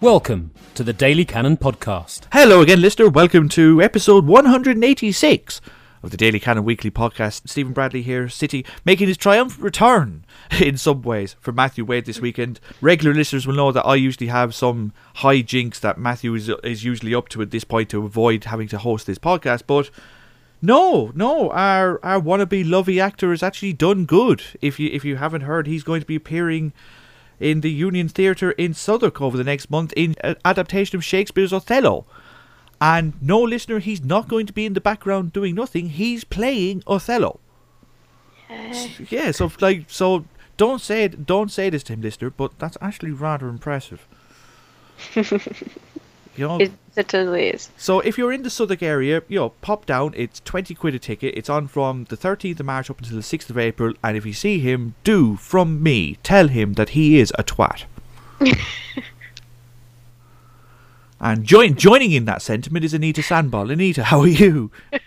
Welcome to the Daily Cannon Podcast. Hello again, listener. Welcome to episode 186 of the Daily Cannon Weekly Podcast. Stephen Bradley here, City, making his triumphant return in some ways for Matthew Wade this weekend. Regular listeners will know that I usually have some high jinks that Matthew is, is usually up to at this point to avoid having to host this podcast, but no, no, our our wannabe lovey actor has actually done good. If you if you haven't heard, he's going to be appearing in the Union Theatre in Southwark over the next month in an adaptation of Shakespeare's Othello. And no listener, he's not going to be in the background doing nothing. He's playing Othello. Yeah, so like so don't say it, don't say this to him, listener, but that's actually rather impressive. you know, It certainly is. so if you're in the Southwark area, you know, pop down. It's twenty quid a ticket. It's on from the thirteenth of March up until the sixth of April. And if you see him, do from me tell him that he is a twat. and join joining in that sentiment is Anita Sandball. Anita, how are you?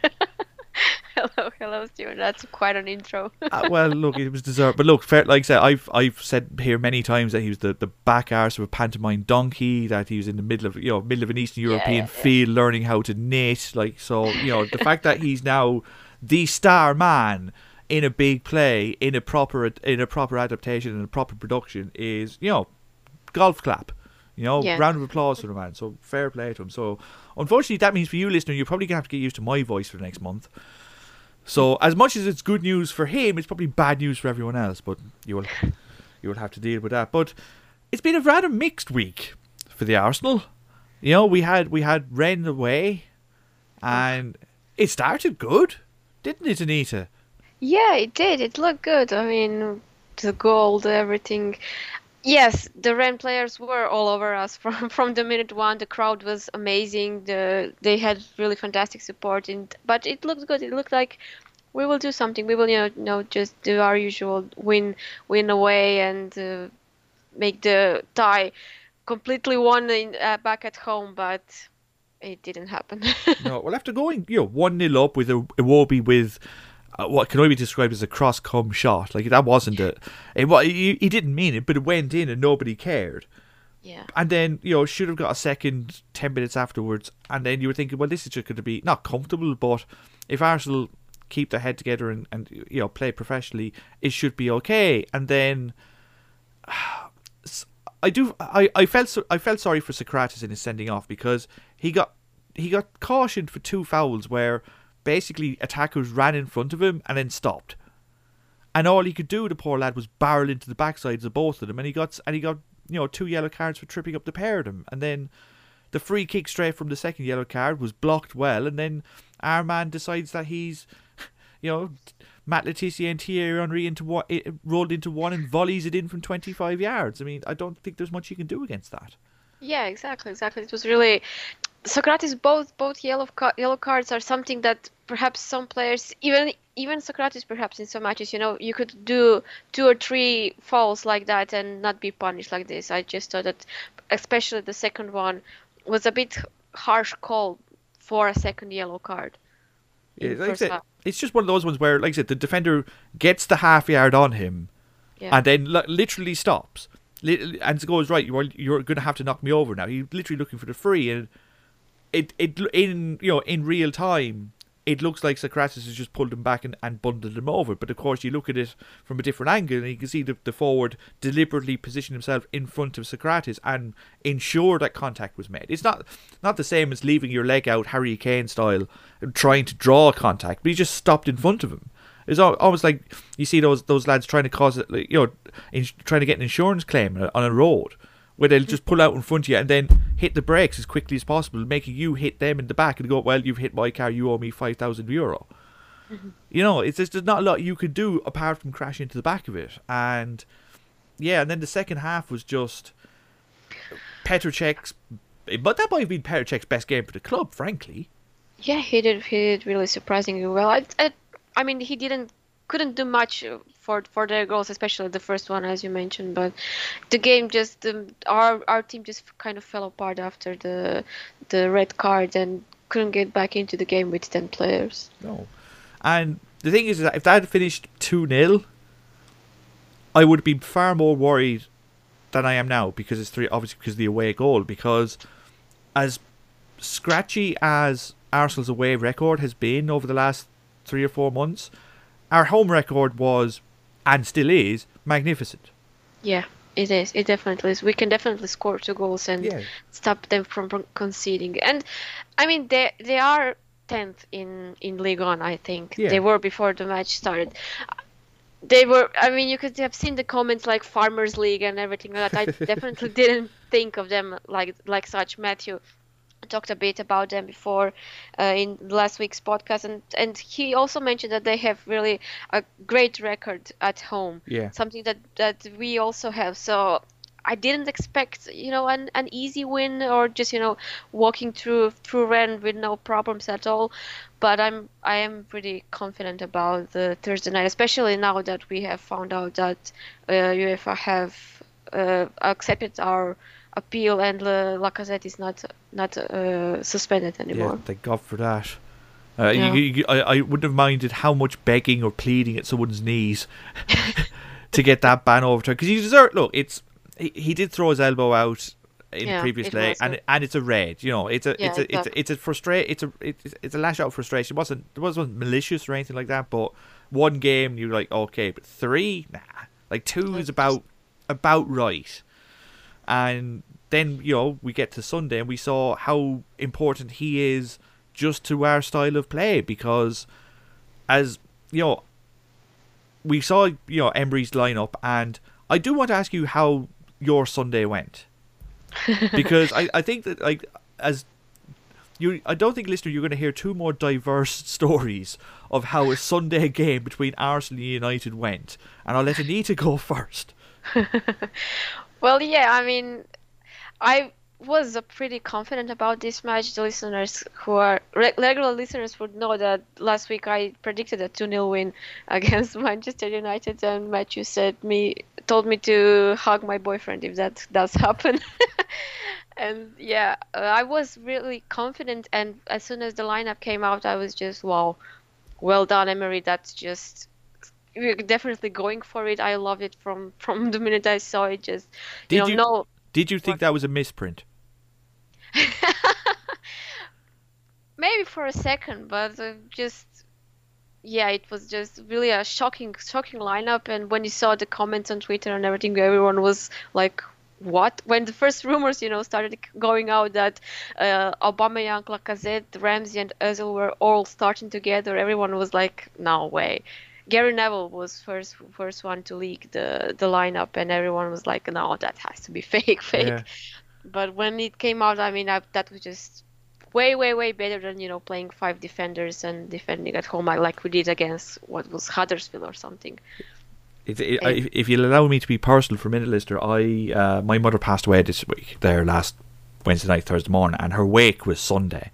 Hello, hello, Stephen. That's quite an intro. uh, well, look, it was deserved. But look, fair, like I said, I've I've said here many times that he was the, the back arse of a pantomime donkey. That he was in the middle of you know middle of an Eastern European yeah, yeah. field learning how to knit. Like so, you know, the fact that he's now the star man in a big play in a proper in a proper adaptation and a proper production is you know golf clap. You know, Yeah. round of applause for the man. So fair play to him. So unfortunately, that means for you, listener, you're probably gonna have to get used to my voice for the next month. So as much as it's good news for him, it's probably bad news for everyone else. But you will you will have to deal with that. But it's been a rather mixed week for the Arsenal. You know, we had we had Rennes away, and it started good, didn't it, Anita? yeah, it did. It looked good. I mean, the gold, everything. Yes, the Rennes players were all over us from from the minute one. The crowd was amazing. The they had really fantastic support, and but it looked good. It looked like we will do something. We will, you know, you know just do our usual win, win away, and uh, make the tie completely won in, uh, back at home. But it didn't happen. no, well, after going you know one nil up with a Iwobi with. Uh, what can only be described as a cross come shot, like that wasn't it. It wa- he, he didn't mean it, but it went in and nobody cared. yeah. and then you know should have got a second 10 minutes afterwards and then you were thinking well this is just going to be not comfortable but if arsenal keep their head together and, and you know play professionally it should be okay and then i do i i felt so, i felt sorry for Sokratis in his sending off because he got he got cautioned for two fouls where basically attackers ran in front of him and then stopped and all he could do, the poor lad, was barrel into the backsides of both of them, and he got and he got you know two yellow cards for tripping up the pair of them, and then the free kick straight from the second yellow card was blocked well, and then our man decides that he's you know Matt Le Tissier and Thierry Henry into one, it rolled into one and volleys it in from twenty five yards. I mean, I don't think there's much you can do against that. Yeah, exactly, exactly. It was really Sokratis. Both both yellow ca- yellow cards are something that perhaps some players, even even Sokratis, perhaps in some matches, you know, you could do two or three fouls like that and not be punished like this. I just thought that, especially the second one, was a bit harsh call for a second yellow card. Yeah, like I said, half. it's just one of those ones where, like I said, the defender gets the half yard on him, Yeah. and then li- literally stops, and goes right. You're you're going to have to knock me over now. He's literally looking for the free, and it it in you know in real time. It looks like Sokratis has just pulled him back and, and bundled him over, but of course you look at it from a different angle and you can see the, the forward deliberately position himself in front of Sokratis and ensure that contact was made. It's not not the same as leaving your leg out Harry Kane style trying to draw contact, but he just stopped in front of him. It's almost like you see those those lads trying to cause it, you know, in, trying to get an insurance claim on a road, where they'll just pull out in front of you and then hit the brakes as quickly as possible, making you hit them in the back and go, well, you've hit my car, you owe me five thousand euro. Mm-hmm. You know, it's just there's not a lot you could do apart from crash into the back of it, and yeah, and then the second half was just Petr Cech's, but that might have been Petr Cech's best game for the club, frankly. Yeah, he did. He did really surprisingly well. I, I, I mean, he didn't, couldn't do much for for their goals, especially the first one, as you mentioned. But the game just, um, our our team just kind of fell apart after the the red card and couldn't get back into the game with ten players. No. And the thing is that if that had finished 2 0, I would been far more worried than I am now because it's three. Obviously, because the away goal. Because as scratchy as Arsenal's away record has been over the last three or four months, our home record was and still is magnificent. Yeah, it is. It definitely is. We can definitely score two goals and Yeah. stop them from conceding. And I mean, they they are tenth in in League One. I think Yeah. they were before the match started. They were. I mean, you could have seen the comments like Farmers League and everything like that. I definitely didn't think of them like like such. Matthew talked a bit about them before uh, in last week's podcast, and and he also mentioned that they have really a great record at home. Yeah. something that that we also have. So i didn't expect you know an, an easy win or just you know walking through through Rennes with no problems at all. But i'm i am pretty confident about the thursday night especially now that we have found out that uh, uefa have uh, accepted our appeal and uh, lacazette is not not uh, suspended Yeah, anymore thank God for that. Uh, Yeah. you, you, I, I wouldn't have minded how much begging or pleading at someone's knees to get that ban overturned because you deserve. Look, it's he, he did throw his elbow out in Yeah, the previous leg, and good. and it's a red. You know, it's a Yeah, it's a it's a, it's a frustrate it's a it's, it's a lash out of frustration. It wasn't it wasn't malicious or anything like that. But one game you're like okay, but three, nah, like two is about about right. And then you know we get to Sunday and we saw how important he is just to our style of play because as you know we saw you know Emery's lineup and I do want to ask you how your Sunday went because I, I think that like as you I don't think listener you're going to hear two more diverse stories of how a Sunday game between Arsenal and United went and I'll let Anita go first. Well, yeah, I mean, I was pretty confident about this match. The listeners who are regular listeners would know that last week I predicted a 2 0 win against Manchester United, and Matthew said me told me to hug my boyfriend if that does happen. and yeah, uh, I was really confident, and as soon as the lineup came out, I was just wow, well done, Emery. That's just we're definitely going for it. I loved it from from the minute I saw it. Just Did you know, you- no Did you think that was a misprint? maybe for a second, but uh, just yeah, it was just really a shocking, shocking lineup. And when you saw the comments on Twitter and everything, everyone was like, "What?" When the first rumors, you know, started going out that uh, Aubameyang, Lacazette, Ramsey, and Özil were all starting together, everyone was like, "No way." Gary Neville was first first one to leak the the lineup, and everyone was like, "No, that has to be fake, fake." Yeah. But when it came out, I mean, I, that was just way, way, way better than you know playing five defenders and defending at home like, we did against what was Huddersfield or something. It, it, if, if you'll allow me to be personal for a minute, Lister, I uh, my mother passed away this week, there last Wednesday night, Thursday morning, and her wake was Sunday.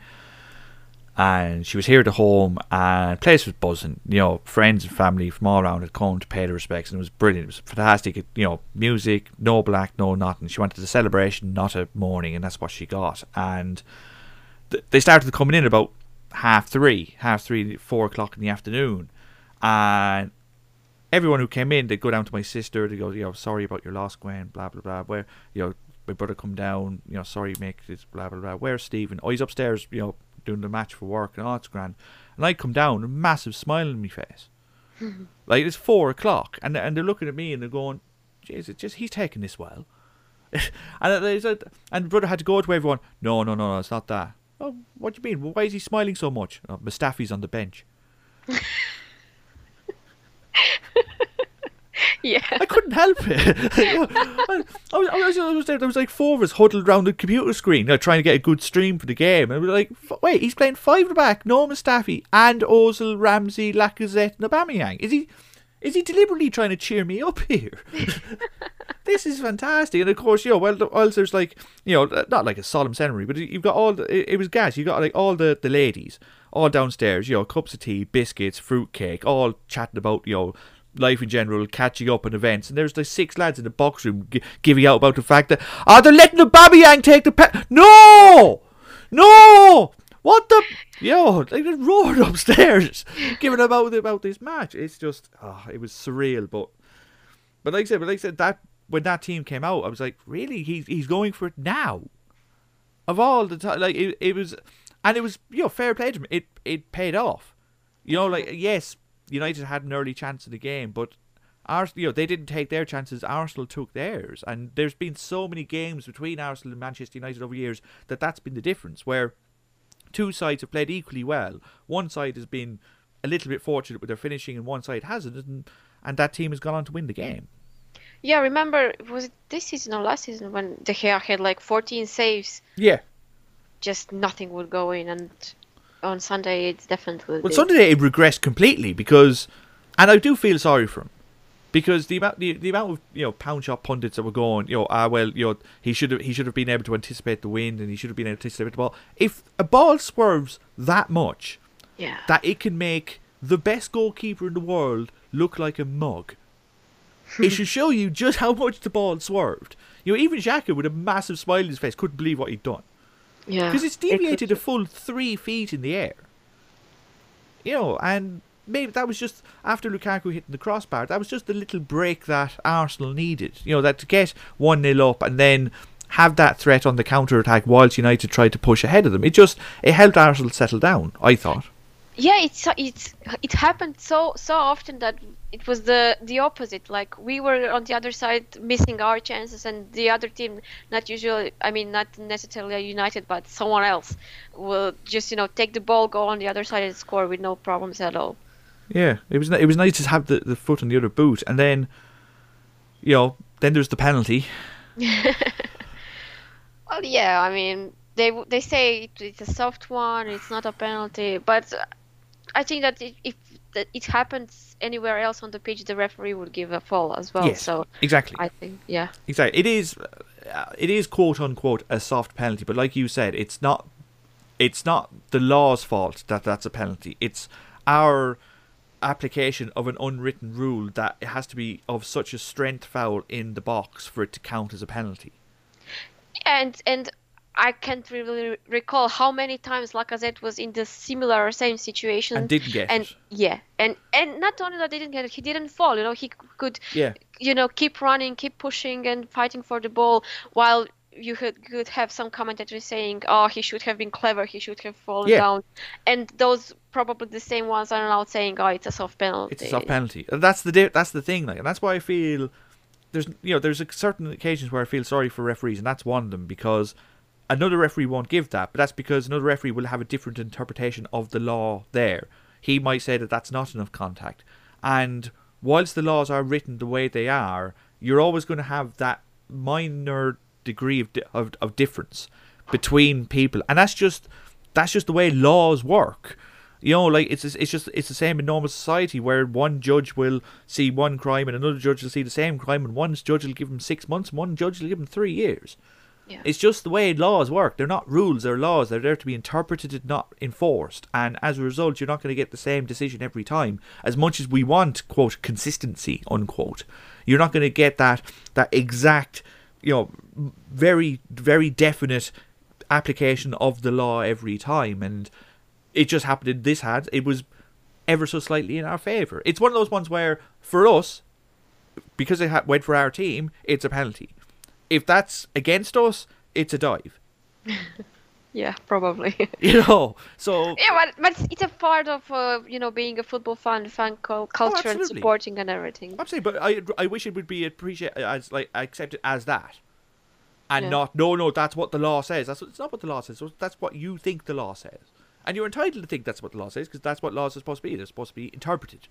And she was here at home, and place was buzzing. You know, friends and family from all around had come to pay their respects, and it was brilliant. It was fantastic. You know, music, no black, no nothing. She wanted a celebration, not a mourning, and that's what she got. And th- they started coming in about half three, half three, four o'clock in the afternoon, and everyone who came in, they'd go down to my sister. They go, you know, sorry about your loss, Gwen. Blah blah blah. Where you know my brother come down. You know, sorry, make this. Blah blah blah. Where's Stephen? Oh, he's upstairs. You know, doing the match for work, and oh, it's grand. And I come down, a massive smile on my face. like it's four o'clock, and and they're looking at me and they're going, "Jeez, it just he's taking this well." and uh, they said, and brother had to go to everyone. No, no, no, no, it's not that. Oh, what do you mean? Why is he smiling so much? Oh, Mustafi's on the bench. Yeah. I couldn't help it. I, I, was, I, was, I was there. There was like four of us huddled around the computer screen, you know, trying to get a good stream for the game. And we were like, "Wait, he's playing five at the back. No Mustafi and Ozil, Ramsey, Lacazette, and Aubameyang. Is he? Is he deliberately trying to cheer me up here? this is fantastic. And of course, you know, well, whilst there's like, you know, not like a solemn ceremony, but you've got all the, it, it was gas. You got like all the, the ladies all downstairs, you know, cups of tea, biscuits, fruitcake, all chatting about, you know, life in general, catching up on events. And there's like six lads in the box room g- giving out about the fact that, oh, they're letting the Babiyang take the pe- No! No! What the? Yo, they just roared upstairs, giving about about this match. It's just, oh, it was surreal. But, but like I said, but like I said, that when that team came out, I was like, really? He's he's going for it now. Of all the time, like it, it was, and it was you know fair play to him. It it paid off. You know, like yes, United had an early chance in the game, but Arsenal, you know, they didn't take their chances. Arsenal took theirs, and there's been so many games between Arsenal and Manchester United over years that that's been the difference. Where two sides have played equally well. One side has been a little bit fortunate with their finishing, and one side hasn't, and, and that team has gone on to win the game. Yeah, remember was it this season or last season when De Gea had like 14 saves? Yeah. Just nothing would go in, and on Sunday it's definitely. Well, did. Sunday it regressed completely because, and I do feel sorry for him because the amount the, the amount of you know pound shop pundits that were going, you know, ah well, you know, he should have he should have been able to anticipate the wind and he should have been able to anticipate the ball. If a ball swerves that much, Yeah. that it can make the best goalkeeper in the world look like a mug. it should show you just how much the ball swerved. You know, even Xhaka with a massive smile on his face couldn't believe what he'd done yeah. because it's It deviated a full three feet in the air. You know, and maybe that was just after Lukaku hitting the crossbar. That was just the little break that Arsenal needed. You know, that to get one 0 up and then have that threat on the counter attack whilst United tried to push ahead of them. It just it helped Arsenal settle down. I thought. Yeah it's it's it happened so so often that it was the the opposite. Like we were on the other side missing our chances and the other team not usually i mean not necessarily a united but someone else will just you know take the ball go on the other side and score with no problems at all. Yeah, it was it was nice to have the, the foot on the other boot, and then, you know, then there's the penalty. well yeah i mean they they say it's a soft one it's not a penalty but i think that if that it happens anywhere else on the pitch the referee would give a foul as well yes, so exactly. i think yeah Exactly. It is, uh, it is quote unquote a soft penalty, but like you said, it's not. It's not the law's fault that that's a penalty. It's our application of an unwritten rule that it has to be of such a strength foul in the box for it to count as a penalty. and and I can't really recall how many times Lacazette was in the similar or same situation And didn't get and it. yeah and and not only that didn't get it he didn't fall you know he could Yeah. you know keep running keep pushing and fighting for the ball while you could, could have some commentators saying oh he should have been clever he should have fallen Yeah. down and those probably the same ones are now saying oh it's a soft penalty It's a soft penalty. And That's the that's the thing, like, and that's why I feel there's you know there's a certain occasions where I feel sorry for referees, and that's one of them because another referee won't give that, but that's because another referee will have a different interpretation of the law. There, he might say that that's not enough contact, and whilst the laws are written the way they are, you're always going to have that minor degree of, of of difference between people, and that's just that's just the way laws work. You know, like it's it's just it's the same in normal society where one judge will see one crime and another judge will see the same crime, and one judge will give him six months, and one judge will give him three years. Yeah. It's just the way laws work. They're not rules, they're laws. They're there to be interpreted, and not enforced. And as a result, you're not going to get the same decision every time. As much as we want, quote, consistency, unquote, you're not going to get that that exact, you know, very very definite application of the law every time. And it just happened in this hand. It was ever so slightly in our favour. It's one of those ones where, for us, because it ha- went for our team, it's a penalty. If that's against us, it's a dive. yeah probably You know, so Yeah, but, but it's- a part of uh, you know being a football fan, fan cul- culture and Oh, absolutely. supporting and everything. absolutely. But I, I wish it would be appreciated as like accepted as that, and Yeah. not no, no. That's what the law says. That's it's not what the law says. That's what you think the law says, and you're entitled to think that's what the law says because that's what laws are supposed to be. They're supposed to be interpreted.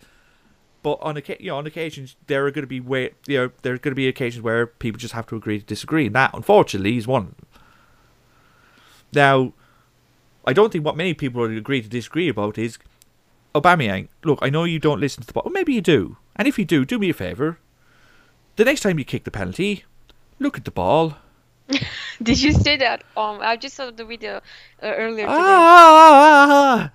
But on you know, on occasions there are going to be way, you know, there's going to be occasions where people just have to agree to disagree, and that unfortunately is one. Now, I don't think what many people would agree to disagree about is Aubameyang. Look, I know you don't listen to the ball. Well, maybe you do, and if you do, do me a favor. The next time you kick the penalty, look at the ball. Did you say that? Um, I just saw the video uh, earlier today. Ah!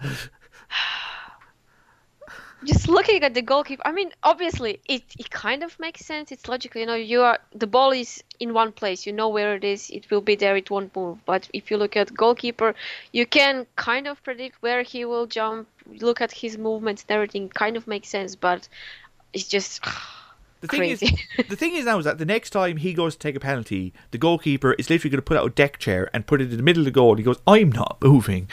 Just looking at the goalkeeper. I mean, obviously, it, it kind of makes sense. It's logical. You know, you are the ball is in one place. You know where it is. It will be there. It won't move. But if you look at goalkeeper, you can kind of predict where he will jump. Look at his movements and everything. Kind of makes sense. But it's just The thing crazy. is, the thing is now is that the next time he goes to take a penalty, the goalkeeper is literally going to put out a deck chair and put it in the middle of the goal. He goes, "I'm not moving,"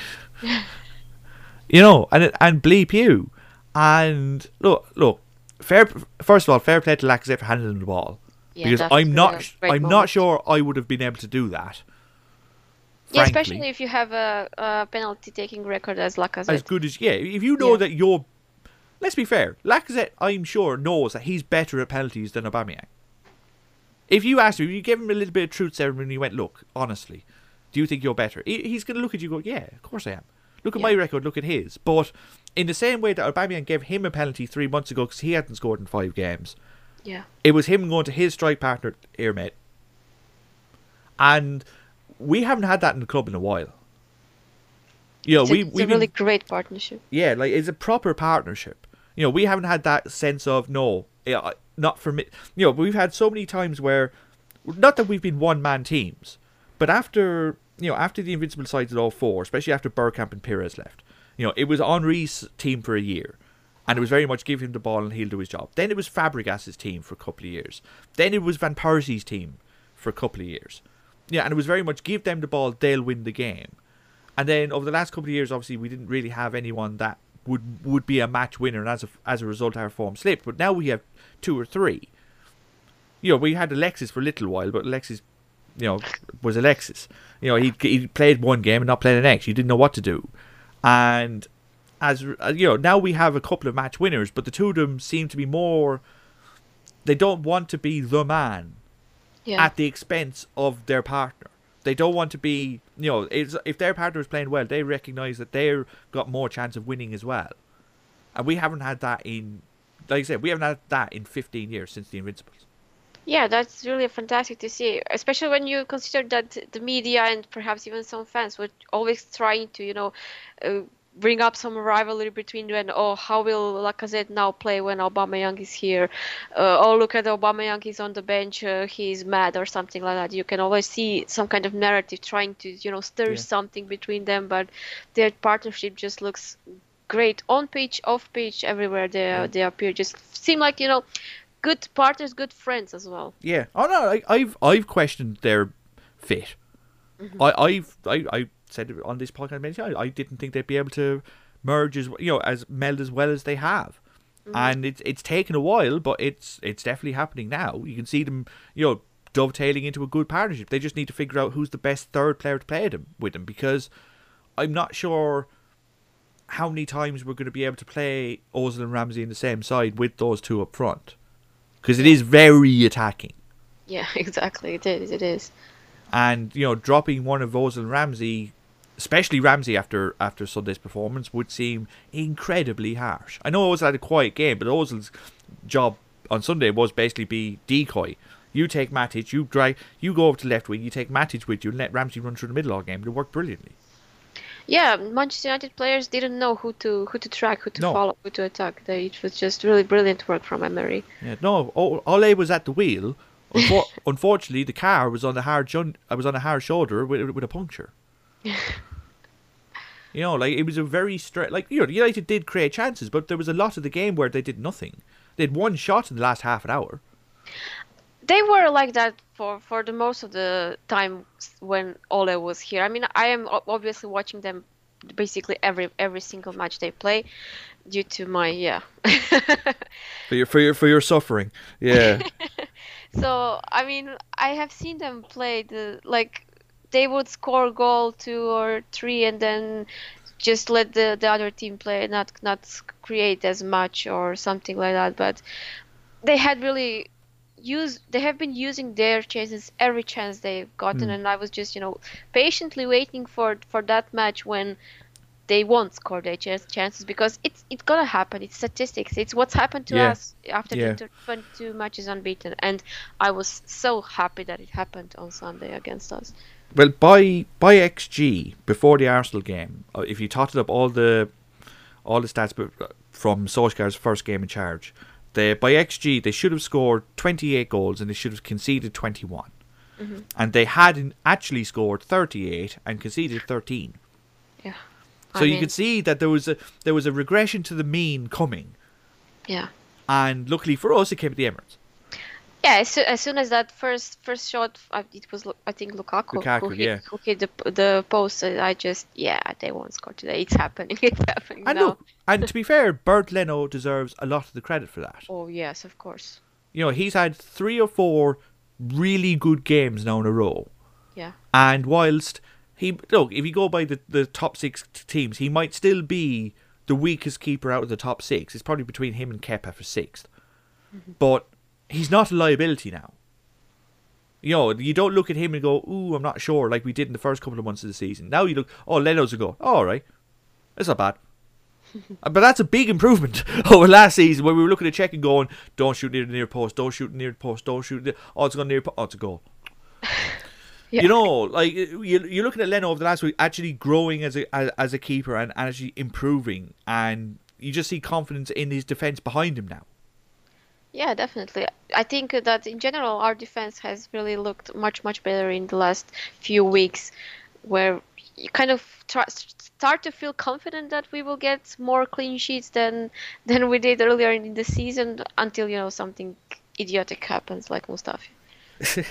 you know, and and bleep you. And look, look, fair. First of all, fair play to Lacazette for handling the ball Yeah, because I'm not, I'm not sure I would have been able to do that. Yeah, frankly. especially if you have a, a penalty taking record as Lacazette. as good as yeah. If you know Yeah. that you're, let's be fair, Lacazette, I'm sure knows that he's better at penalties than Aubameyang. If you asked him, you give him a little bit of truth serum and he went, look, honestly, do you think you're better? He's going to look at you and go, yeah, of course I am. Look at my record, look at his. But in the same way that Aubameyang gave him a penalty three months ago because he hadn't scored in five games, yeah. it was him going to his strike partner, here, mate. And we haven't had that in the club in a while. You know, It's, a, we it's we've a really been, great partnership. yeah, like it's a proper partnership. You know, we haven't had that sense of no, eh, not for me. You know, we've had so many times where, not that we've been one man teams, but after you know after the invincible sides at all four, especially after Bergkamp and Pires left, you know, it was Henry's team for a year, and it was very much give him the ball and he'll do his job. Then it was Fabregas's team for a couple of years. Then it was Van Persie's team for a couple of years. Yeah, and it was very much give them the ball, they'll win the game. And then over the last couple of years, obviously, we didn't really have anyone that would would be a match winner, and as a, as a result, our form slipped. But now we have two or three. You know, we had Alexis for a little while, but Alexis, you know, was Alexis. You know, he he played one game and not played the next. You didn't know what to do, and as uh, you know, now we have a couple of match winners, but the two of them seem to be more. They don't want to be the man Yeah. at the expense of their partner. They don't want to be, you know, it's, if their partner is playing well, they recognize that they've got more chance of winning as well. And we haven't had that in, like I said, we haven't had that in 15 years since the Invincibles. Yeah, that's really fantastic to see, especially when you consider that the media and perhaps even some fans were always trying to, you know, uh, bring up some rivalry between them. Oh, how will Lacazette now play when Aubameyang is here? Uh, oh, look at Aubameyang, he's on the bench, uh, he's mad or something like that. You can always see some kind of narrative trying to, you know, stir Yeah. something between them, but their partnership just looks great on pitch, off pitch, everywhere they Yeah. they appear. Just seem like you know, good partners, good friends as well. Yeah. Oh no, I, I've I've questioned their fit. Mm-hmm. I I've I, I said on this podcast many times. I didn't think they'd be able to merge as you know as meld as well as they have. Mm-hmm. And it's it's taken a while, but it's it's definitely happening now. You can see them, you know, dovetailing into a good partnership. They just need to figure out who's the best third player to play them with them because I'm not sure how many times we're going to be able to play Ozil and Ramsey in the same side with those two up front because it is very attacking. Yeah, exactly. It is. It is. and you know dropping one of Ozil and Ramsey, especially Ramsey after after Sunday's performance, would seem incredibly harsh. I know Ozil had a quiet game, but Ozil's job on Sunday was basically be decoy. You take Matic, you drag, you go over to left wing, you take Matic with you, and let Ramsey run through the middle all game. It worked brilliantly. Yeah, Manchester United players didn't know who to who to track, who to No. follow, who to attack. They, it was just really brilliant work from Emery. Yeah, no, Ole was at the wheel. Unfor- unfortunately, the car was on the hard jun- I was on a hard shoulder with, with a puncture. you know, like it was a very straight. Like you know, United did create chances, but there was a lot of the game where they did nothing. They had one shot in the last half an hour. They were like that for for the most of the time when Ole was here. I mean, I am obviously watching them basically every every single match they play due to my yeah. For your for your for your suffering, yeah, So I mean, I have seen them play the like they would score goal two or three and then just let the, the other team play, not not create as much or something like that. But they had really used they have been using their chances every chance they've gotten, and I was just you know patiently waiting for for that match when they won't score their chance, chances because it's it's gonna happen. It's statistics. It's what's happened to Yeah. us after Yeah. the 22 matches unbeaten, and I was so happy that it happened on Sunday against us. Well, by by XG before the Arsenal game, uh, if you totted up all the all the stats uh, from Solskjaer's first game in charge, they by XG they should have scored 28 goals and they should have conceded 21, mm-hmm. and they had actually scored 38 and conceded 13. Yeah. So I you mean, could see that there was a there was a regression to the mean coming, Yeah. and luckily for us, it came at the Emirates. Yeah, as, as soon as that first first shot, it was I think Lukaku, Lukaku, who hit, yeah. who hit the the post. I just yeah, they won't score today. It's happening. It's happening I know. and to be fair, Bernd Leno deserves a lot of the credit for that. Oh yes, of course. You know, he's had three or four really good games now in a row. Yeah. And whilst he look, if you go by the, the top six teams, he might still be the weakest keeper out of the top six. It's probably between him and Kepa for 6th mm-hmm. But he's not a liability now. You know, you don't look at him and go, "Ooh, I'm not sure," like we did in the first couple of months of the season. Now you look, "Oh, Leno's a go. Oh, all right, that's not bad." Uh, but that's a big improvement over last season when we were looking at Cech and going, "Don't shoot near the near post. Don't shoot near the post. Don't shoot." Near, oh, it's gone near. Po- oh, it's a goal. Yeah. You know, like you, you're looking at Leno over the last week, actually growing as a as, as a keeper and actually improving, and you just see confidence in his defense behind him now. Yeah, definitely. I think that in general our defense has really looked much much better in the last few weeks, where you kind of try, start to feel confident that we will get more clean sheets than than we did earlier in the season until you know something idiotic happens like Mustafi.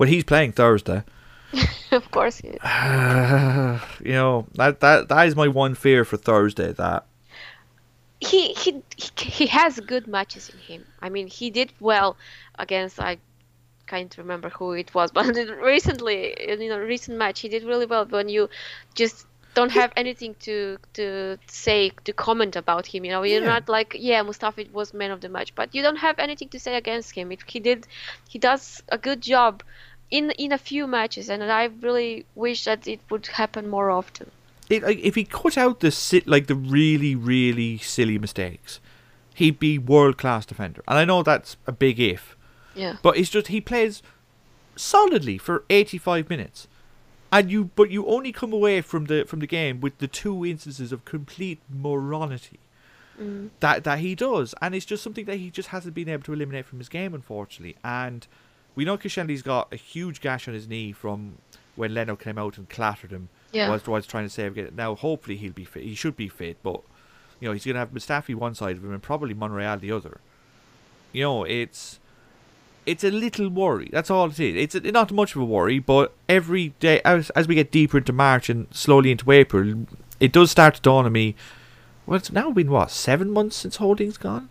Well, he's playing Thursday. of course. yeah. you know that that that is my one fear for Thursday. That he he he has good matches in him. I mean, he did well against I can't remember who it was, but recently in a recent match he did really well. When you just don't have anything to to say to comment about him, you know, you're Yeah. not like yeah, Mustafi was man of the match, but you don't have anything to say against him. If he did, he does a good job in in a few matches, and I really wish that it would happen more often. It, like, if he cut out the sit like the really really silly mistakes, he'd be world class defender. And I know that's a big if, Yeah. but it's just he plays solidly for 85 minutes. And you, but you only come away from the from the game with the two instances of complete morality mm. that that he does, and it's just something that he just hasn't been able to eliminate from his game, unfortunately. And we know Koscielny's got a huge gash on his knee from when Leno came out and clattered him. Yeah. whilst trying to save it. Now, hopefully, he'll be fit. He should be fit, but you know he's going to have Mustafi one side of him and probably Monreal the other. You know, it's it's a little worry. That's all it is. It's not much of a worry, but every day as as we get deeper into March and slowly into April, it does start to dawn on me. Well, it's now been what seven months since Holding's gone.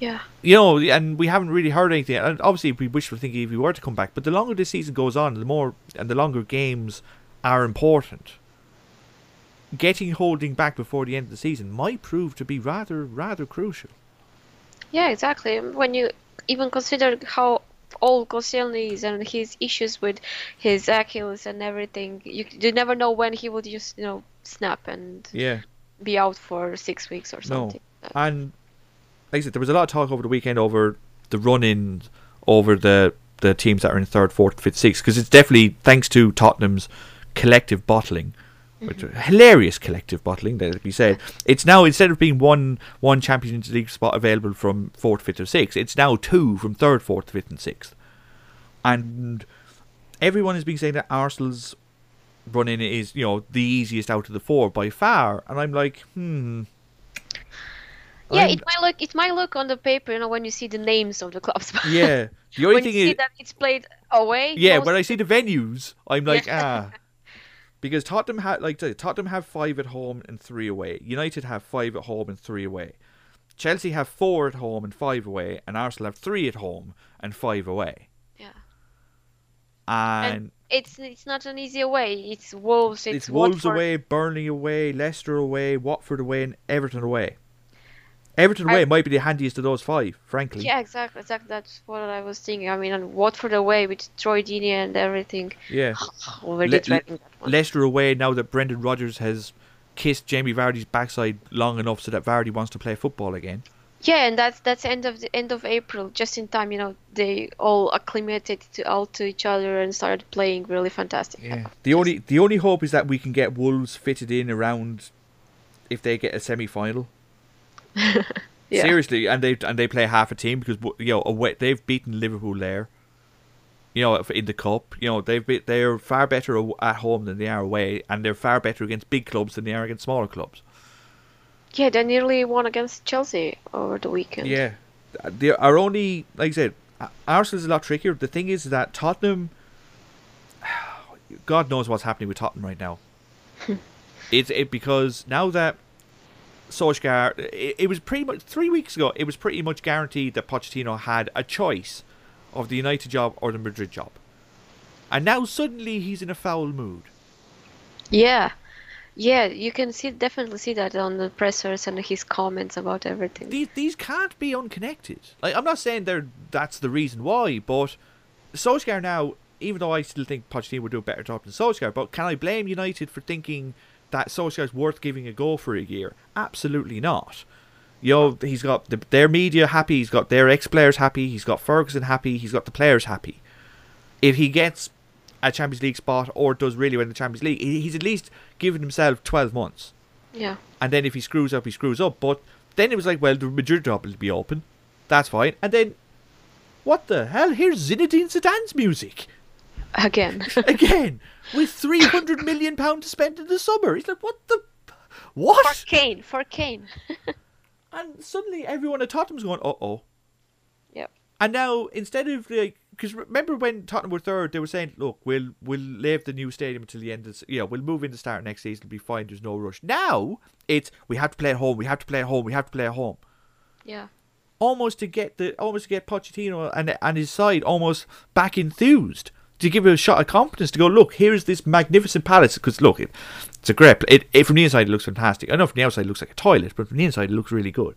Yeah. You know, and we haven't really heard anything. And obviously, we wish wishful thinking if he were to come back. But the longer this season goes on, the more and the longer games are important. Getting Holding back before the end of the season might prove to be rather rather crucial. Yeah, exactly. When you even consider how old Koscielny is and his issues with his Achilles and everything, you, you never know when he would just, you know, snap and Yeah. be out for six weeks or something. Uh, And like I said, there was a lot of talk over the weekend over the run-in over the the teams that are in third, fourth, fifth, sixth, because it's definitely thanks to Tottenham's collective bottling, which hilarious collective bottling that we said. It's now instead of being one one Champions League spot available from fourth, fifth, or sixth, it's now two from third, fourth, fifth, and sixth. And everyone has been saying that Arsenal's run-in is you know the easiest out of the four by far, and I'm like, hmm. yeah, I'm- it might look it might look on the paper, you know, when you see the names of the clubs. Yeah. The only when thing you see is, that it's played away. yeah, most- when I see the venues, I'm like, ah, because Tottenham had like Tottenham have five at home and three away. United have five at home and three away. Chelsea have four at home and five away, and Arsenal have three at home and five away. Yeah. And, it's it's not an easy away. It's Wolves. It's, it's, Wolves Watford. away, Burnley away, Leicester away, Watford away, and Everton away. Everton I- away might be the handiest of those five, frankly. Yeah, exactly, exactly. That's what I was thinking. I mean, and Watford away with Troy Deeney and everything. Yeah. Already Le- that one. Leicester away now that Brendan Rodgers has kissed Jamie Vardy's backside long enough so that Vardy wants to play football again. Yeah, and that's that's end of the end of April, just in time. You know, they all acclimated to all to each other and started playing really fantastic. Yeah. The only the only hope is that we can get Wolves fitted in around if they get a semi final. Yeah. Seriously, and they and they play half a team because you know away, they've beaten Liverpool there. You know, in the cup, you know they've been, they're far better at home than they are away, and they're far better against big clubs than they are against smaller clubs. Yeah, they nearly won against Chelsea over the weekend. Yeah, they are only like I said, Arsenal's a lot trickier. The thing is that Tottenham, God knows what's happening with Tottenham right now. it's it because now that Solskjaer, it, it was pretty much three weeks ago. It was pretty much guaranteed that Pochettino had a choice of the United job or the Madrid job, and now suddenly he's in a foul mood. Yeah. Yeah, you can see definitely see that on the pressers and his comments about everything. these these can't be unconnected. Like I'm not saying they're that's the reason why, but Solskjaer now, even though I still think Pochettino would do a better job than Solskjaer, but can I blame United for thinking that Solskjaer's worth giving a go for a year? Absolutely not. You know, he's got the, their media happy, he's got their ex players happy, he's got Ferguson happy, he's got the players happy. If he gets a Champions League spot or does really well in the Champions League, he's at least given himself 12 months Yeah. and then if he screws up, he screws up. But then it was like, well, the Madrid job will be open. That's fine. And then, what the hell? Here's Zinedine Zidane's music Again. again with three hundred million pound to spend in the summer. He's like, what the, What? for? Kane, for Kane. And suddenly everyone at Tottenham's going, uh oh. Yep. And now instead of like, because remember when Tottenham were third, they were saying, "Look, we'll we'll leave the new stadium until the end of, yeah, we'll move in the start next season. It'll be fine. There's no rush." Now it's we have to play at home. We have to play at home. We have to play at home. Yeah. almost to get the almost to get Pochettino and and his side almost back enthused to give it a shot of confidence to go look here's this magnificent palace because look it, it's a great it, it from the inside it looks fantastic I know from the outside it looks like a toilet but from the inside it looks really good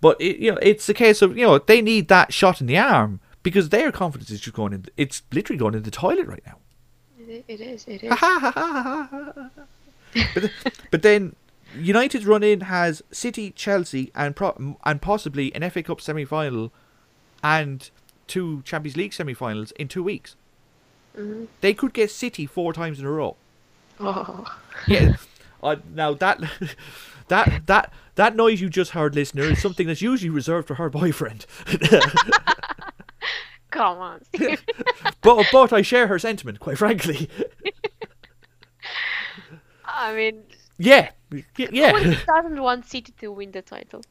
but it, you know it's a case of you know they need that shot in the arm because their confidence is just going in it's literally going in the toilet right now It, it is. It is. but, but then United's run in has City, Chelsea, and pro- and possibly an FA Cup semi final and two Champions League semi finals in two weeks. Mhm. They could get City four times in a row. Oh. Yeah. uh, now that that that that noise you just heard, listener, is something that's usually reserved for her boyfriend. Come on. but but I share her sentiment, quite frankly. I mean, Yeah, yeah. who doesn't want City to win the title?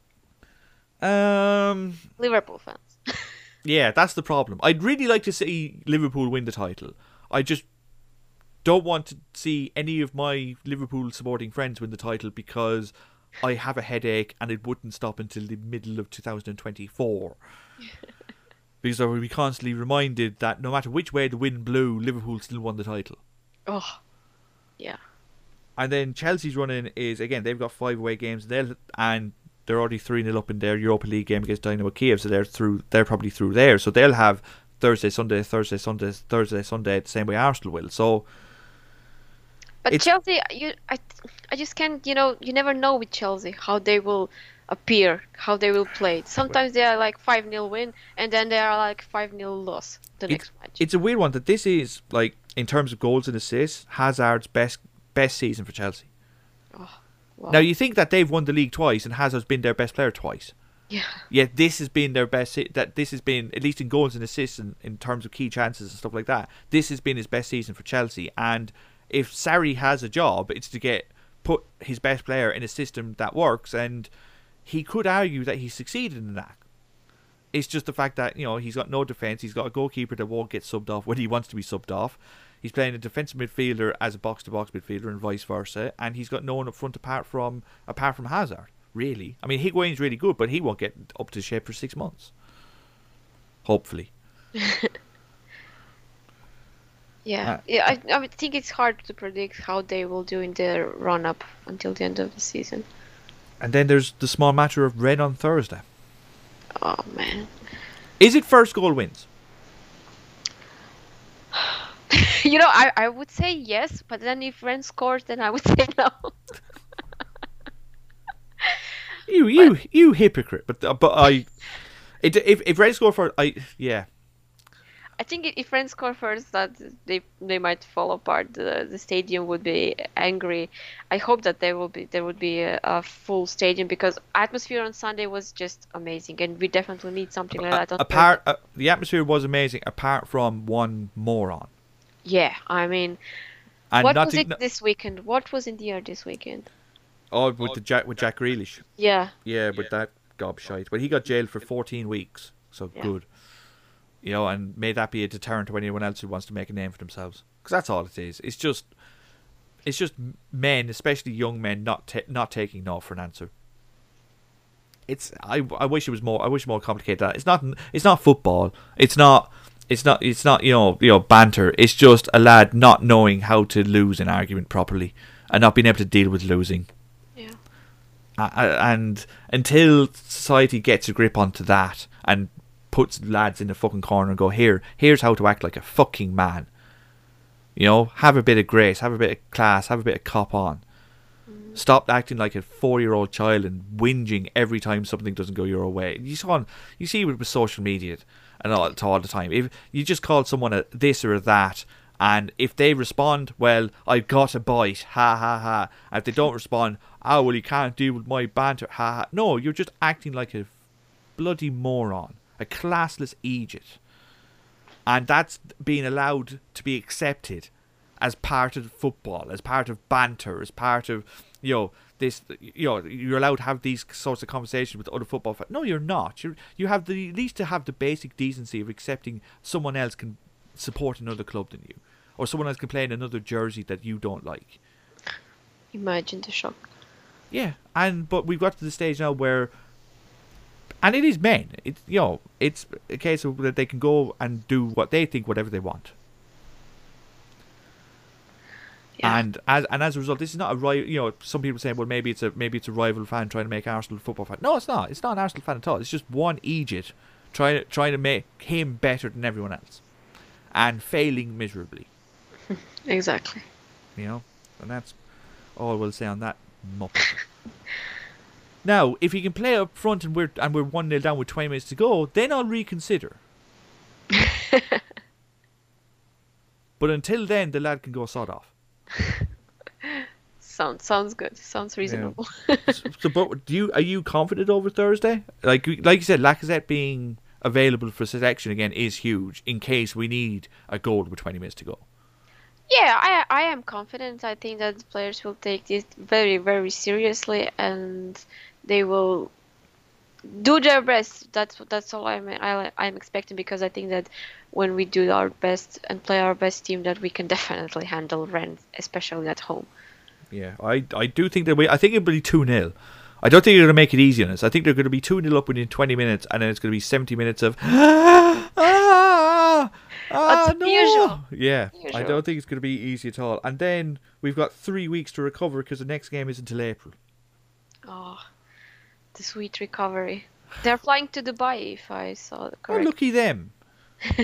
Um. Liverpool fans. Yeah, that's the problem. I'd really like to see Liverpool win the title. I just don't want to see any of my Liverpool supporting friends win the title because I have a headache and it wouldn't stop until the middle of 2024. because I would be constantly reminded that no matter which way the wind blew, Liverpool still won the title. Oh. Yeah. And then Chelsea's running is again they've got five away games. They'll and they're already three 0 up in their Europa League game against Dynamo Kiev, so they're through. They're probably through there, so they'll have Thursday, Sunday, Thursday, Sunday, Thursday, Sunday, the same way Arsenal will. So But It's- Chelsea, you, I, I just can't. You know, you never know with Chelsea how they will appear, how they will play. Sometimes they are like five 0 win, and then they are like five 0 loss the it's, next match. it's a weird one that this is like in terms of goals and assists, Hazard's best best season for Chelsea. Oh. Wow. Now you think that they've won the league twice and Hazard's been their best player twice. yeah. Yet this has been their best. That this has been at least in goals and assists and in terms of key chances and stuff like that. This has been his best season for Chelsea. And if Sarri has a job, it's to get put his best player in a system that works. And he could argue that he succeeded in that. It's just the fact that you know he's got no defense. He's got a goalkeeper that won't get subbed off when he wants to be subbed off. He's playing a defensive midfielder as a box-to-box midfielder and vice versa, and he's got no one up front apart from apart from Hazard. Really, I mean Higuain's really good, but he won't get up to shape for six months. Hopefully, Yeah, Uh, yeah. I, I think it's hard to predict how they will do in their run up until the end of the season. and then there's the small matter of Red on Thursday. Oh man. Is it first goal wins? you know, I, I would say yes, but then if Rennes scores, then I would say no. You you you hypocrite! But uh, but I, it, if if Red score for I yeah I think if Rennes score first, that they they might fall apart. The the stadium would be angry. I hope that there will be there would be a, a full stadium because atmosphere on Sunday was just amazing, and we definitely need something like that. Apart uh, the atmosphere was amazing apart from one moron. Thursday. yeah, I mean, And what not was to, it this weekend? What was in the air this weekend? Oh, with the Jack with Jack Grealish. Yeah, Yeah, with that gobshite. But he got jailed for 14 weeks, so Yeah. good. You know, and may that be a deterrent to anyone else who wants to make a name for themselves. Because that's all it is. It's just, it's just men, especially young men, not ta- not taking no for an answer. It's I, I wish it was more I wish more complicated. That. It's not it's not football. It's not it's not it's not you know you know banter. It's just a lad not knowing how to lose an argument properly and not being able to deal with losing. Yeah. And until society gets a grip onto that and puts lads in the fucking corner and go here, here's how to act like a fucking man. You know, have a bit of grace, have a bit of class, have a bit of cop on. Stop acting like a four-year-old child and whinging every time something doesn't go your way. You saw, on, you see with, with social media and all, all the time. If you just call someone a this or a that, and if they respond, well, I've got a bite, ha ha ha. And if they don't respond, oh well, you can't deal with my banter, ha ha. No, you're just acting like a bloody moron, a classless idiot, and that's being allowed to be accepted as part of football, as part of banter, as part of you know this. You know you're allowed to have these sorts of conversations with other football fans. No, you're not. You you have the at least to have the basic decency of accepting someone else can support another club than you, or someone else can play in another jersey that you don't like. Imagine the shock. Yeah, and but we've got to the stage now where, and it is men. It's you know it's a case of that they can go and do what they think, whatever they want. Yeah. And as and as a result, this is not a rival. You know, some people say, well, maybe it's a maybe it's a rival fan trying to make Arsenal a football fan. No, it's not. It's not an Arsenal fan at all. It's just one idiot trying to trying to make him better than everyone else, and failing miserably. Exactly. You know, and that's all we'll say on that muppet. now, if he can play up front and we're and we're one 0 down with twenty minutes to go, then I'll reconsider. but until then, the lad can go sod off. Sounds sounds good. Sounds reasonable. so, but do you are you confident over Thursday? Like like you said, Lacazette being available for selection again is huge in case we need a goal with twenty minutes to go. Yeah, I I am confident. I think that the players will take this very very seriously and they will do their best. That's that's all I'm I, I'm expecting because I think that when we do our best and play our best team, that we can definitely handle Rennes, especially at home. Yeah, I I do think that we. I think it'll be two 0 I don't think they're going to make it easy on us. I think they're going to be two 0 up within twenty minutes, and then it's going to be seventy minutes of ah, ah, That's no. usual. Yeah, I don't think it's going to be easy at all. And then we've got three weeks to recover because the next game isn't until April. Oh, the sweet recovery. They're flying to Dubai, if I saw it Oh, correct. looky them.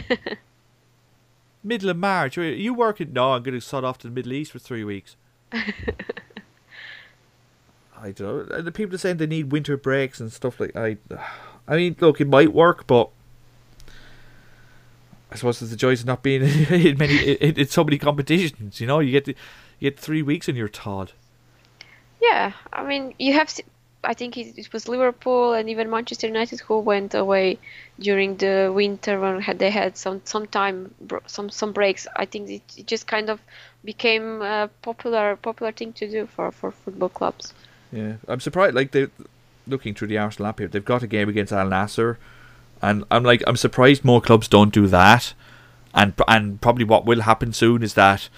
Middle of March. Are you working? No, I'm going to sod off to the Middle East for three weeks. I don't know. And uh, The people are saying they need winter breaks and stuff like I. I mean, look, it might work, but I suppose there's the joys of not being in many in, in so many competitions. You know, you get the, you get three weeks and you're Todd. Yeah, I mean, you have. I think it, it was Liverpool and even Manchester United who went away during the winter when had they had some some time some some breaks. I think it, it just kind of became a popular popular thing to do for for football clubs. Yeah, I'm surprised. Like they, looking through the Arsenal app here, they've got a game against Al Nasr, and I'm like, I'm surprised more clubs don't do that. And and probably what will happen soon is that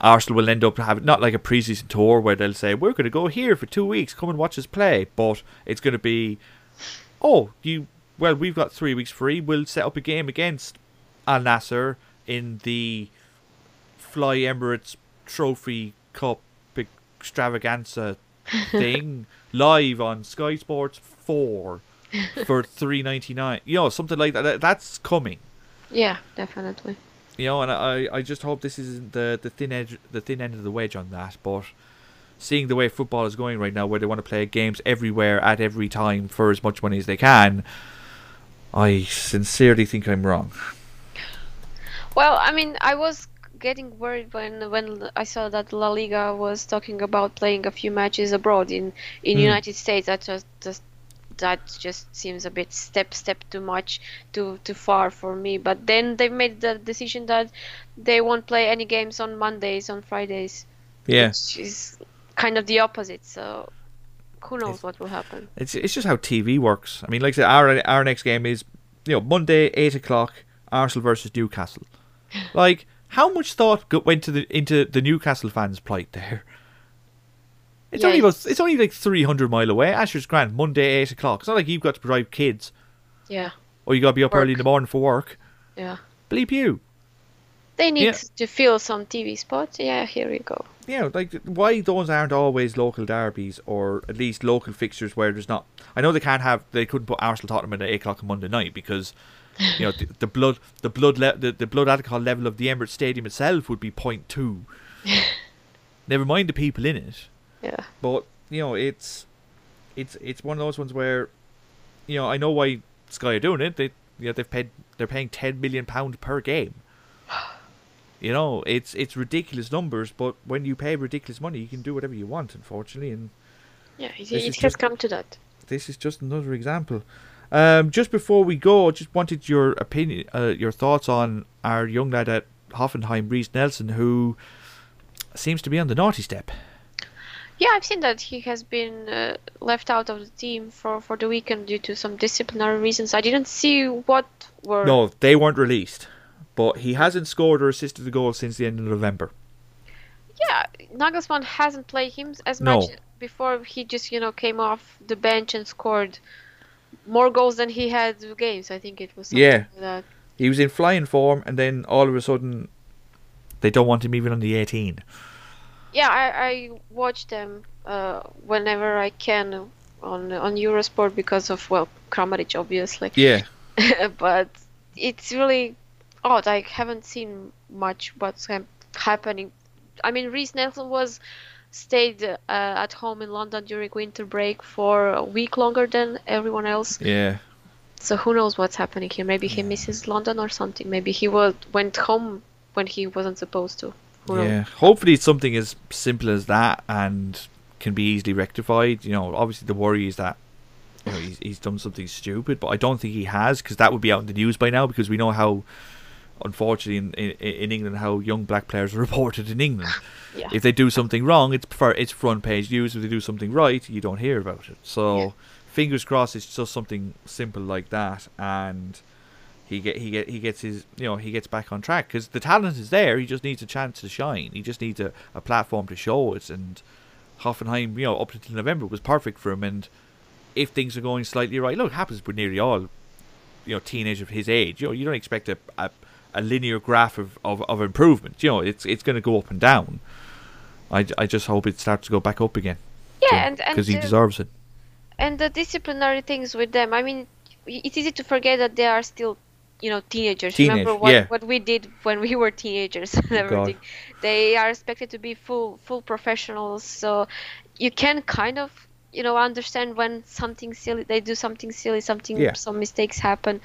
Arsenal will end up having not like a preseason tour where they'll say we're going to go here for two weeks, come and watch us play, but it's going to be, oh, you well, we've got three weeks free. We'll set up a game against Al Nasr in the Fly Emirates Trophy Cup extravaganza thing live on Sky Sports Four for three ninety nine. You know, something like that. That- That's coming. Yeah, definitely. You know, and I, I just hope this isn't the, the thin edge, the thin end of the wedge on that. But seeing the way football is going right now, where they want to play games everywhere at every time for as much money as they can, I sincerely think I'm wrong. Well, I mean, I was getting worried when when I saw that La Liga was talking about playing a few matches abroad in in Hmm. United States. That just just that just seems a bit step step too much too too far for me. But then they made the decision that they won't play any games on Mondays on Fridays, Yeah, which is kind of the opposite. So who knows what will happen? It's it's just how TV works. I mean, like I said, our our next game is you know Monday eight o'clock, Arsenal versus Newcastle. Like, how much thought went to the into the Newcastle fans' plight there? It's Yeah, only about it's- only like three hundred mile away. Asher's Grand Monday eight o'clock. It's not like you've got to drive kids Yeah, or you got to be up early in the morning for work. yeah. Bleep you. They need Yeah. to fill some TV spots. Yeah, here you go. Yeah, like why those aren't always local derbies or at least local fixtures where there's not. I know they can't have. They couldn't put Arsenal Tottenham at eight o'clock on Monday night because you know the, the blood the blood le- the, the blood alcohol level of the Emirates Stadium itself would be 0.2. Never mind the people in it, Yeah, but you know it's it's it's one of those ones where you know I know why Sky are doing it. They you know they've paid they're paying 10 million pound per game. You know, it's it's ridiculous numbers, but when you pay ridiculous money, you can do whatever you want. Unfortunately, and yeah. It, it has just- come to that. this is just another example. Um, just before we go, just wanted your opinion, uh, your thoughts on our young lad at Hoffenheim, Reiss Nelson, who seems to be on the naughty step. Yeah, I've seen that he has been uh, left out of the team for, for the weekend due to some disciplinary reasons. I didn't see what were. No, they weren't released, but he hasn't scored or assisted a goal since the end of November. Yeah, Nagelsmann hasn't played him as No. much before. He just you know came off the bench and scored more goals than he had games. I think it was something Yeah. like that. He was in flying form, and then all of a sudden, they don't want him even on the 18. Yeah, I, I watch them uh, whenever I can on on Eurosport because of well Kramaric obviously. Yeah, but it's really odd. I haven't seen much what's hap- happening. I mean, Reiss Nelson was stayed uh, at home in London during winter break for a week longer than everyone else. yeah. So who knows what's happening here? Maybe he misses London or something. Maybe he was, went home when he wasn't supposed to. Knows? Yeah, hopefully it's something as simple as that and can be easily rectified. You know, obviously the worry is that you know, he's, he's done something stupid, but I don't think he has because that would be out in the news by now because we know how, unfortunately, in, in, in England, how young black players are reported in England. Yeah. If they do something wrong, it's for it's front page news. If they do something right, you don't hear about it. So, Yeah. fingers crossed, it's just something simple like that, and he get he get he gets his you know he gets back on track because the talent is there. He just needs a chance to shine. He just needs a, a platform to show it. And Hoffenheim, you know, up until November was perfect for him. And if things are going slightly right, look, it happens with nearly all you know teenagers of his age. You know, you don't expect a a, a linear graph of, of, of improvement. You know, it's it's going to go up and down. I, I just hope it starts to go back up again. Yeah, and and because he uh, deserves it. and the disciplinary things with them. I mean, it's easy to forget that they are still, you know, teenagers. Teenage, Remember what yeah. what we did when we were teenagers and God. everything. They are expected to be full full professionals. So you can kind of you know understand when something silly they do something silly something Yeah. some mistakes happen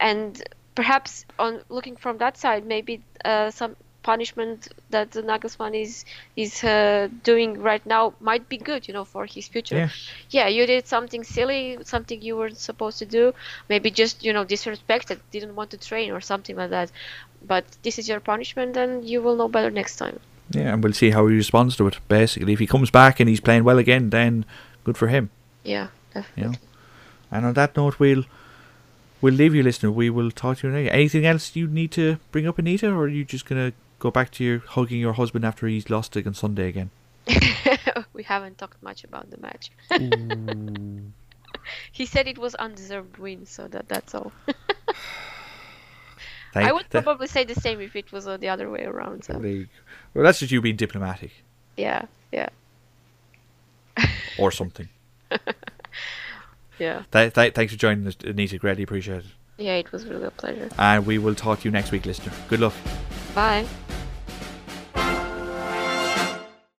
and perhaps on looking from that side maybe uh, some punishment that the Nagelsmann is is uh, doing right now might be good you know for his future Yeah. yeah, you did something silly, something you weren't supposed to do, maybe just you know disrespected, didn't want to train or something like that. But this is your punishment, and you will know better next time. Yeah, and we'll see how he responds to it. Basically, if he comes back and he's playing well again, then good for him. Yeah, definitely. You know. And on that note, we'll we'll leave you, listener. We will talk to you next. Anything else you need to bring up, Anita, or are you just gonna go back to your hugging your husband after he's lost it on Sunday again? we haven't talked much about the match. he said it was undeserved win, so that that's all. Thank- I would th- probably say the same if it was uh, the other way around. So there. Well, that's just you being diplomatic yeah, yeah, or something. yeah, Th- th- thanks for joining us, Anita. Greatly appreciate it. yeah. It was really a pleasure. And we will talk to you next week, listener. Good luck. Bye.